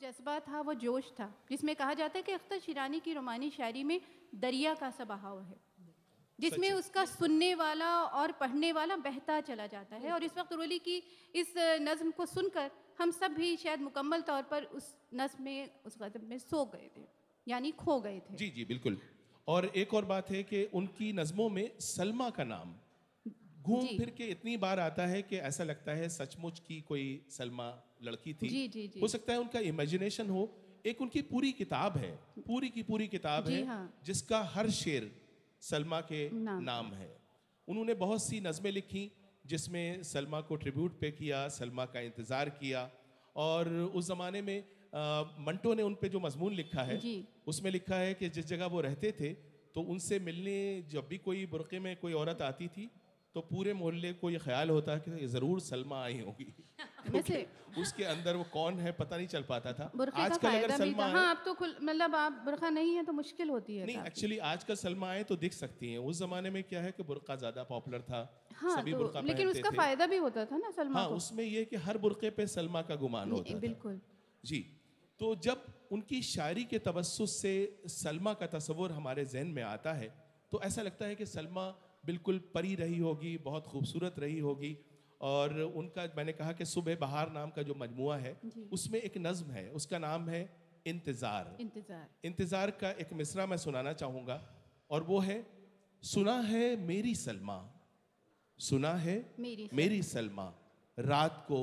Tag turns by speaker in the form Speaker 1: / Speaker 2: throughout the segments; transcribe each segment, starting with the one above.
Speaker 1: जज्बा था वो जोश था जिसमें कहा जाता है कि अख्तर शिरानी की रोमानी शायरी में दरिया का सा बहाव है जिसमें उसका सुनने वाला और पढ़ने वाला बहता चला जाता है। और इस वक्त रोली की इस नज़म को सुनकर हम सब भी शायद मुकम्मल तौर पर उस नज़म में उस गज़ब में सो गए थे यानी खो गए थे।
Speaker 2: जी जी बिल्कुल। और एक और बात है कि उनकी नज़मों में सलमा का नाम घूम फिर के इतनी बार आता है कि ऐसा लगता है सचमुच की कोई सलमा लड़की थी
Speaker 1: जी, जी, जी।
Speaker 2: हो सकता है उनका इमेजिनेशन हो एक उनकी पूरी किताब है पूरी की पूरी किताब है
Speaker 1: हाँ।
Speaker 2: जिसका हर शेर सलमा के
Speaker 1: नाम।
Speaker 2: नाम है उन्होंने बहुत सी नज़में लिखी जिसमें सलमा को ट्रिब्यूट पे किया सलमा का इंतज़ार किया और उस ज़माने में अ, मंटो ने उन पे जो मजमून लिखा है उसमें लिखा है कि जिस जगह वो रहते थे तो उनसे मिलने जब भी कोई बुरके में कोई औरत आती थी तो पूरे मोहल्ले को ये ख्याल होता कि ज़रूर सलमा आई होगी।
Speaker 1: वैसे
Speaker 2: उसके अंदर वो कौन है पता नहीं चल पाता था। आजकल अगर सलमा हाँ
Speaker 1: अब तो खुल मतलब आप बुरखा नहीं है तो मुश्किल होती है
Speaker 2: नहीं एक्चुअली आजकल सलमा आए तो दिख सकती हैं। उस जमाने में क्या है कि बुरका ज़्यादा पॉपुलर था।
Speaker 1: हाँ
Speaker 2: सभी
Speaker 1: तो
Speaker 2: बुरका
Speaker 1: लेकिन उसका
Speaker 2: थे।
Speaker 1: फ़ायदा भी होता था ना सलमा
Speaker 2: हाँ उसमें ये कि हर बुरके पे सलमा का गुमान होता
Speaker 1: बिल्कुल।
Speaker 2: जी तो जब उनकी शायरी के तवस्सुस से सलमा का तस्वुर हमारे जहन में आता है तो ऐसा लगता है कि सलमा बिल्कुल परी रही होगी बहुत खूबसूरत रही होगी। और उनका मैंने कहा कि सुबह बहार नाम का जो मजमुआ है उसमें एक नज्म है उसका नाम है इंतज़ार।
Speaker 1: इंतज़ार।
Speaker 2: इंतज़ार का एक मिसरा मैं सुनाना चाहूँगा और वो है सुना है मेरी सलमा सुना है
Speaker 1: मेरी
Speaker 2: मेरी सलमा रात को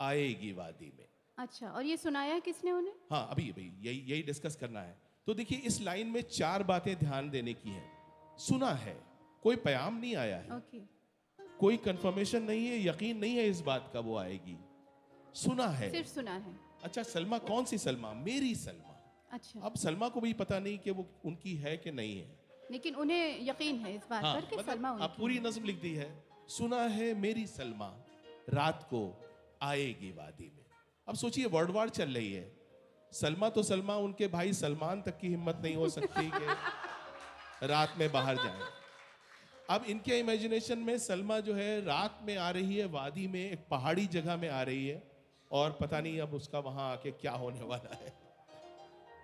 Speaker 2: आएगी वादी में।
Speaker 1: अच्छा और ये सुनाया किसने उन्हें?
Speaker 2: हाँ अभी अभी यही यही डिस्कस करना है। तो देखिए इस लाइन में चार बातें ध्यान देने की है। सुना है कोई प्याम नहीं आया है।
Speaker 1: ओके
Speaker 2: कोई कंफर्मेशन नहीं है यकीन नहीं है इस बात का वो आएगी। सुना है।
Speaker 1: सिर्फ़ सुना है।
Speaker 2: अच्छा सलमा कौन सी सलमा? मेरी सलमा।
Speaker 1: अच्छा।
Speaker 2: अब सलमा को भी पता नहीं कि वो उनकी है कि नहीं है।
Speaker 1: लेकिन उन्हें यकीन है इस बात
Speaker 2: हाँ
Speaker 1: पर कि
Speaker 2: मतलब
Speaker 1: सलमा
Speaker 2: आप पूरी नज्म लिख दी है। सुना है मेरी सलमा रात को आएगी वादी में। अब सोचिए वर्ड वार चल रही है। सलमा तो सलमा उनके भाई सलमान तक की हिम्मत नहीं हो सकती कि रात में बाहर जाए। अब इनके इमेजिनेशन में सलमा जो है रात में आ रही है वादी में एक पहाड़ी जगह में आ रही है और पता नहीं अब उसका वहाँ आके क्या होने वाला है।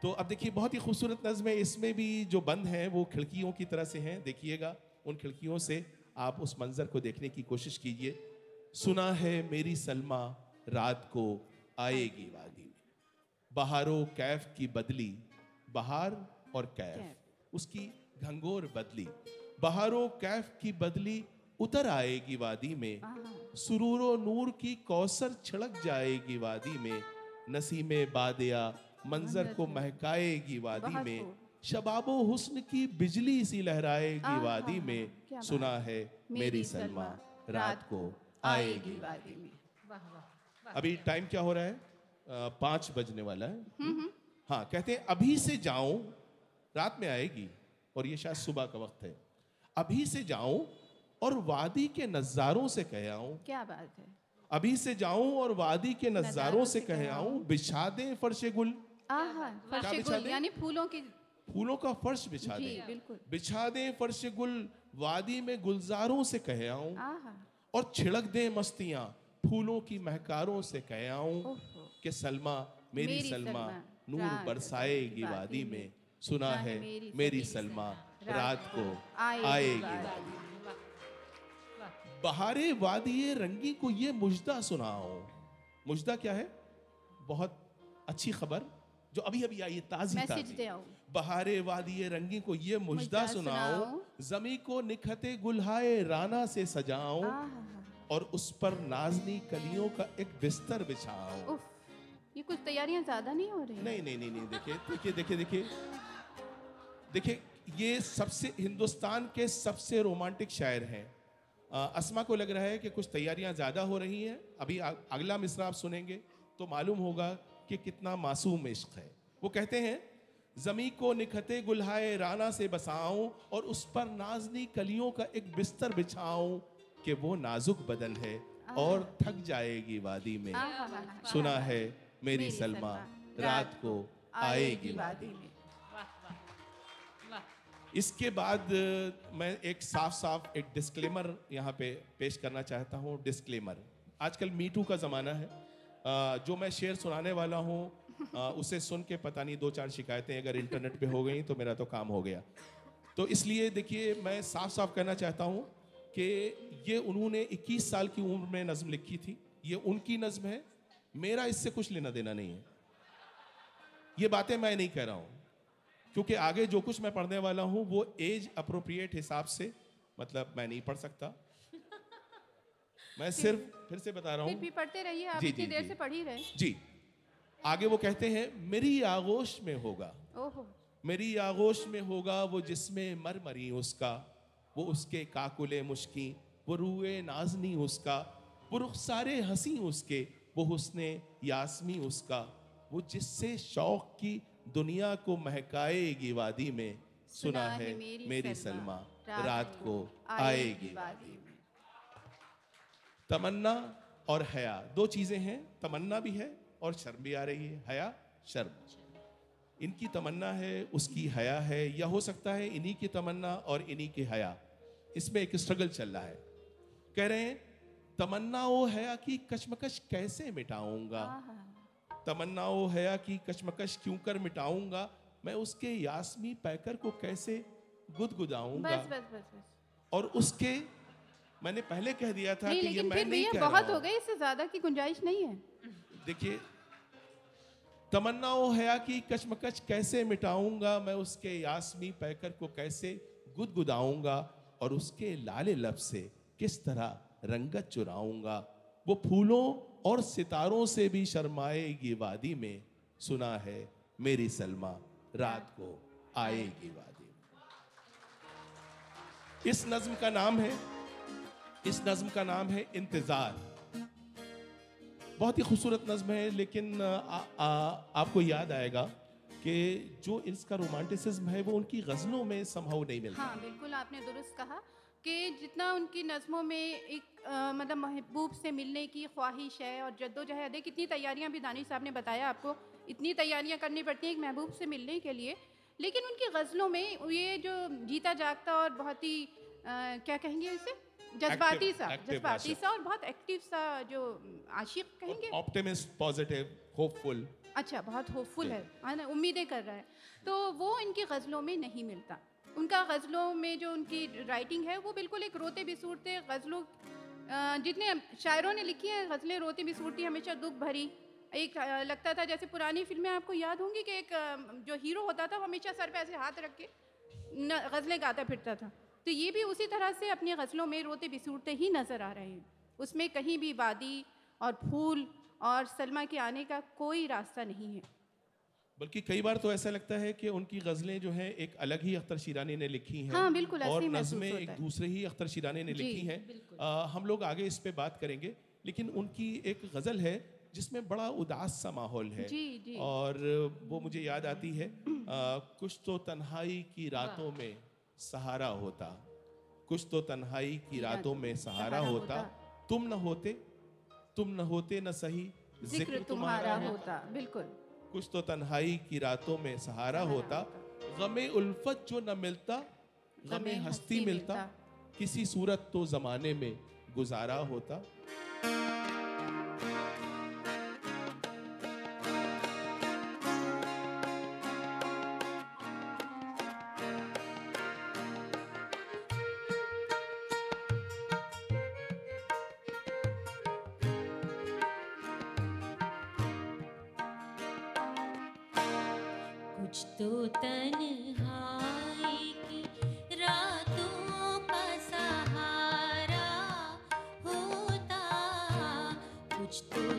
Speaker 2: तो अब देखिए बहुत ही खूबसूरत नज़म है इसमें भी जो बंद हैं वो खिड़कियों की तरह से हैं देखिएगा उन खिड़कियों से आप उस मंजर को देखने की कोशिश कीजिए। सुना है मेरी सलमा रात को आएगी वादी में। बहारो कैफ की बदली बहार और कैफ उसकी घंगोर बदली। बहारो कैफ की बदली उतर आएगी वादी में। सुरूरो नूर की कौसर छिड़क जाएगी वादी में। नसीमे बादिया मंजर को महकाएगी वादी में। शबाबो हुस्न की बिजली सी लहराएगी वादी में। सुना है मेरी सलमा। रात को आएगी
Speaker 1: वादी में।
Speaker 2: अभी टाइम क्या हो रहा है? पाँच बजने वाला है। हाँ कहते हैं अभी से जाऊँ रात में आएगी। और ये शायद सुबह का वक्त है। अभी से जाऊँ और वादी के नज़ारों से कह आऊँ।
Speaker 1: क्या बात है।
Speaker 2: अभी से जाऊँ और वादी के नज़ारों से कह आऊँ। बिछा दें फर्श गुल।
Speaker 1: यानी फूलों की
Speaker 2: फूलों का फर्श बिछा दें
Speaker 1: बिल्कुल।
Speaker 2: बिछा दें फर्श गुल वादी में गुलजारों से कह आऊँ। और छिड़क दें मस्तियाँ फूलों की महकारों से कह आऊँ
Speaker 1: ओहो।
Speaker 2: कि सलमा मेरी,
Speaker 1: मेरी
Speaker 2: सलमा
Speaker 1: सलमा,
Speaker 2: नूर बरसाएगी
Speaker 1: वादी
Speaker 2: वादी
Speaker 1: में,
Speaker 2: में। सुना है
Speaker 1: मेरी सलमा, रात
Speaker 2: को
Speaker 1: आएगी
Speaker 2: बहारे वादी रंगी को ये मुजदा सुनाओ मुजदा क्या है? बहुत अच्छी खबर जो अभी अभी आई है ताजी ताजी बहारे वादी रंगी को ये मुजदा सुनाओ। जमी को निखते गुलहाए राना से सजाओ और उस पर नाजनी कलियों का एक बिस्तर बिछाओ।
Speaker 1: ये कुछ तैयारियाँ ज़्यादा नहीं हो रही?
Speaker 2: नहीं नहीं नहीं नहीं देखिए देखिए देखिए देखिए। देखिए ये सबसे हिंदुस्तान के सबसे रोमांटिक शायर हैं। अस्मा को लग रहा है कि कुछ तैयारियाँ ज़्यादा हो रही हैं। अभी आ, अगला मिसरा आप सुनेंगे तो मालूम होगा कि कितना मासूम इश्क है। वो कहते हैं जमी को निखते गुल्हाए राना से बसाऊं और उस पर नाजनी कलियों का एक बिस्तर बिछाऊं कि वो नाजुक बदन है और थक जाएगी वादी में। सुना है मेरी सलमा रात को आएगी
Speaker 1: वादी में।
Speaker 2: इसके बाद मैं एक साफ़ साफ़ एक डिस्क्लेमर यहाँ पे पेश करना चाहता हूँ डिस्क्लेमर आजकल मीटू का ज़माना है। जो मैं शेर सुनाने वाला हूँ उसे सुन के पता नहीं दो चार शिकायतें अगर इंटरनेट पे हो गई तो मेरा तो काम हो गया। तो इसलिए देखिए, मैं साफ़ साफ़ कहना चाहता हूँ कि ये उन्होंने 21 साल की उम्र में नज्म लिखी थी। ये उनकी नज्म है। मेरा इससे कुछ लेना देना नहीं है। ये बातें मैं नहीं कह रहा हूँ। क्योंकि आगे जो कुछ मैं पढ़ने वाला हूँ वो एज अप्रोप्रिएट हिसाब से मतलब मैं नहीं पढ़ सकता। मैं सिर्फ़ फिर से बता रहा हूँ
Speaker 1: भी पढ़ते रहिए आप
Speaker 2: जी,
Speaker 1: इतनी देर से पढ़ ही रहे।
Speaker 2: जी। आगे वो कहते हैं मेरी आगोश में होगा।
Speaker 1: ओहो।
Speaker 2: मेरी आगोश में होगा वो जिसमें मर मरी उसका वो उसके काकुले मुश्की वो रूए नाजनी उसका वो रुखसारे हँसी उसके वो हुस्ने यासमी उसका वो जिससे शौक की दुनिया को महकाएगी वादी में सुना है मेरी सलमा रात को आएगी वादी में। तमन्ना और हया दो चीज़ें हैं तमन्ना भी है और शर्म भी आ रही है हया शर्म। इनकी तमन्ना है उसकी हया है या हो सकता है इन्हीं की तमन्ना और इन्हीं की हया। इसमें एक स्ट्रगल चल रहा है। कह रहे हैं तमन्ना वो हया की कशमकश कैसे मिटाऊँगा?
Speaker 1: आहा,
Speaker 2: तमन्ना ओ हया की कशमकश क्यों कर मिटाऊँगा? मैं उसके यासमी पैकर को कैसे गुदगुदाऊँगा?
Speaker 1: बस बस बस बस।
Speaker 2: और उसके मैंने पहले कह दिया था कि ये मैं
Speaker 1: फिर
Speaker 2: नहीं कह
Speaker 1: बहुत
Speaker 2: हो
Speaker 1: गए इससे ज़्यादा की गुंजाइश नहीं है।
Speaker 2: देखिए तमन्ना ओ हया की कशमकश कैसे मिटाऊँगा? मैं उसके यासमी पैकर को कैसे गुदगुदाऊँगा? और उसके लाले लब से किस तरह रंगत चुराऊँगा? वो फूलों और सितारों से भी शर्माएगी वादी में सुना है मेरी सलमा रात को आएगी वादी में। इस नज्म का नाम है इस नज्म का नाम है इंतज़ार। बहुत ही खूबसूरत नज्म है लेकिन आ, आ, आपको याद आएगा कि जो इसका रोमांटिसिज्म है वो उनकी गज़लों में संभव नहीं मिलता।
Speaker 1: हाँ बिल्कुल आपने दुरुस्त कहा। कि जितना उनकी नज़मों में एक अ, मतलब महबूब से मिलने की ख्वाहिश है और जद्दोजहद है कितनी तैयारियाँ भी दानिश साहब ने बताया आपको इतनी तैयारियाँ करनी पड़ती हैं एक महबूब से मिलने के लिए। लेकिन उनकी गज़लों में ये जो जीता जागता और बहुत ही क्या कहेंगे इसे? जज्बाती सा जज्बाती सा और बहुत एक्टिव सा जो आशिक कहेंगे?
Speaker 2: ऑप्टिमिस्ट पॉजिटिव होपफुल
Speaker 1: अच्छा बहुत होपफुल है है ना? उम्मीदें कर रहा है। तो वो इनकी गज़लों में नहीं मिलता। उनका गज़लों में जो उनकी राइटिंग है, वो बिल्कुल एक रोते बिसूरते गज़लों जितने शायरों ने लिखी हैं, गज़लें रोती बिसूरती, हमेशा दुख भरी। एक लगता था जैसे पुरानी फ़िल्में, आपको याद होंगी कि एक जो हीरो होता था, वो हमेशा सर पे ऐसे हाथ रख के गज़लें गाता फिरता था। तो ये भी उसी तरह से अपनी गज़लों में रोते बिसूरते ही नज़र आ रहे हैं। उसमें कहीं भी वादी और फूल और सलमा के आने का कोई रास्ता नहीं है।
Speaker 2: बल्कि कई बार तो ऐसा लगता है कि उनकी गज़लें जो हैं एक अलग ही अख्तर शिरानी ने लिखी हैं।
Speaker 1: हाँ, बिल्कुल,
Speaker 2: और नज़में एक। दूसरे ही अख्तर शीरानी ने लिखी हैं। हम लोग आगे इस पे बात करेंगे लेकिन उनकी एक गज़ल है जिसमें बड़ा उदास सा माहौल है।
Speaker 1: जी, जी।
Speaker 2: और वो मुझे याद आती है आ, कुछ तो तन्हाई की रातों में सहारा होता कुछ तो तन्हाई की रातों में सहारा होता। तुम न होते तुम न होते न सही
Speaker 1: ज़िक्र तुम्हारा होता बिल्कुल।
Speaker 2: कुछ तो तन्हाई की रातों में सहारा होता। गमे उल्फत जो न मिलता गमे हस्ती मिलता। किसी सूरत तो जमाने में गुजारा होता।
Speaker 3: तो तन्हाई की रातों होता कुछ तो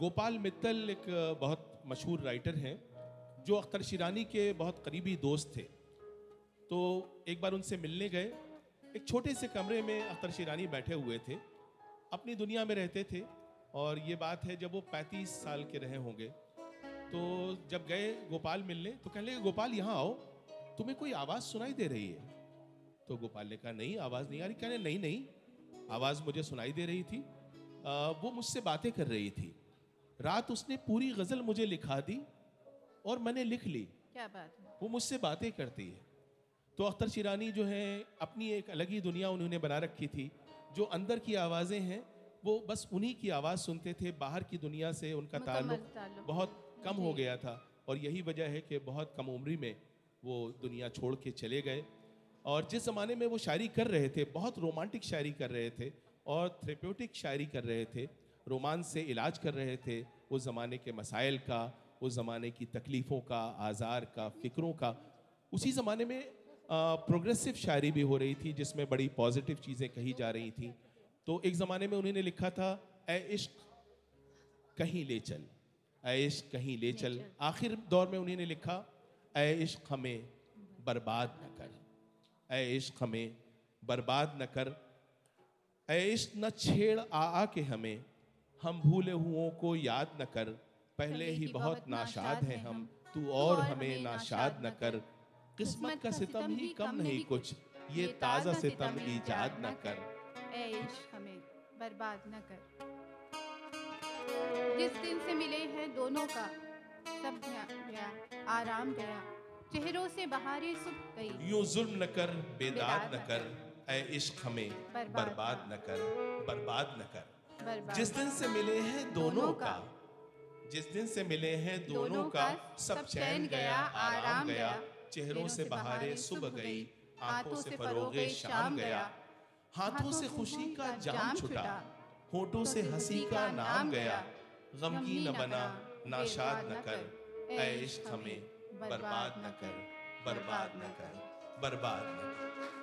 Speaker 2: गोपाल मित्तल एक बहुत मशहूर राइटर हैं जो अख्तर शिरानी के बहुत करीबी दोस्त थे। तो एक बार उनसे मिलने गए। एक छोटे से कमरे में अख्तर शिरानी बैठे हुए थे। अपनी दुनिया में रहते थे और ये बात है जब वो 35 साल के रहे होंगे। तो जब गए गोपाल मिलने तो कहने लगे गोपाल यहाँ आओ। तुम्हें कोई आवाज़ सुनाई दे रही है? तो गोपाल ने कहा नहीं आवाज़ नहीं आ रही। कहने नहीं नहीं आवाज़ मुझे सुनाई दे रही थी। आ, वो मुझसे बातें कर रही थी। रात उसने पूरी गज़ल मुझे लिखा दी और मैंने लिख ली।
Speaker 1: क्या बात है?
Speaker 2: वो मुझसे बातें करती है। तो अख्तर शिरानी जो है अपनी एक अलग ही दुनिया उन्होंने बना रखी थी जो अंदर की आवाज़ें हैं वो बस उन्हीं की आवाज़ सुनते थे बाहर की दुनिया से उनका ताल्लुक
Speaker 1: ताल्लुक।
Speaker 2: बहुत कम हो गया था और यही वजह है कि बहुत कम उम्री में वो दुनिया छोड़ के चले गए। और जिस ज़माने में वो शायरी कर रहे थे बहुत रोमांटिक शायरी कर रहे थे और थेरेप्यूटिक शायरी कर रहे थे रोमांस से इलाज कर रहे थे उस ज़माने के मसाइल का उस ज़माने की तकलीफ़ों का आज़ार का फ़िक्रों का। उसी ज़माने में प्रोग्रेसिव शायरी भी हो रही थी जिसमें बड़ी पॉजिटिव चीज़ें कही जा रही थी। तो एक ज़माने में उन्होंने लिखा था ए इश्क कहीं ले चल। ए इश्क कहीं ले चल। आखिर दौर में उन्होंने लिखा ए इश्क हमें बर्बाद न कर। ए इश्क हमें बर्बाद न कर। ए इश्क न छेड़ आ आ के हमें। हम भूले हुओं को याद न कर पहले ही बहुत नाशाद हैं हम तू और हमें नाशाद न कर। किस्मत का सितम ही कम नहीं कुछ ये ताज़ा सितम ईजाद न कर।
Speaker 1: ए इश्क हमें बर्बाद न कर। जिस दिन से मिले हैं दोनों का सब गया, आराम गया। चेहरों से बहारें सुख गई।
Speaker 2: यूँ जुल्म न कर बेदाद न कर। ए इश्क हमें
Speaker 1: बर्बाद
Speaker 2: न कर बर्बाद न कर। जिस दिन से मिले हैं दोनों का। जिस दिन से मिले हैं दोनों का सब चैन गया आराम गया चेहरों से बहारें सुबह गई आँखों से फरोगे शाम गया हाथों से खुशी का जाम छुटा होठों से हँसी का नाम गया। गमगी न बना नाशाद न कर ऐश हमें बर्बाद न कर बर्बाद न कर। बर्बाद न कर।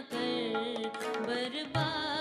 Speaker 3: कर बर्बाद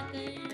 Speaker 3: कर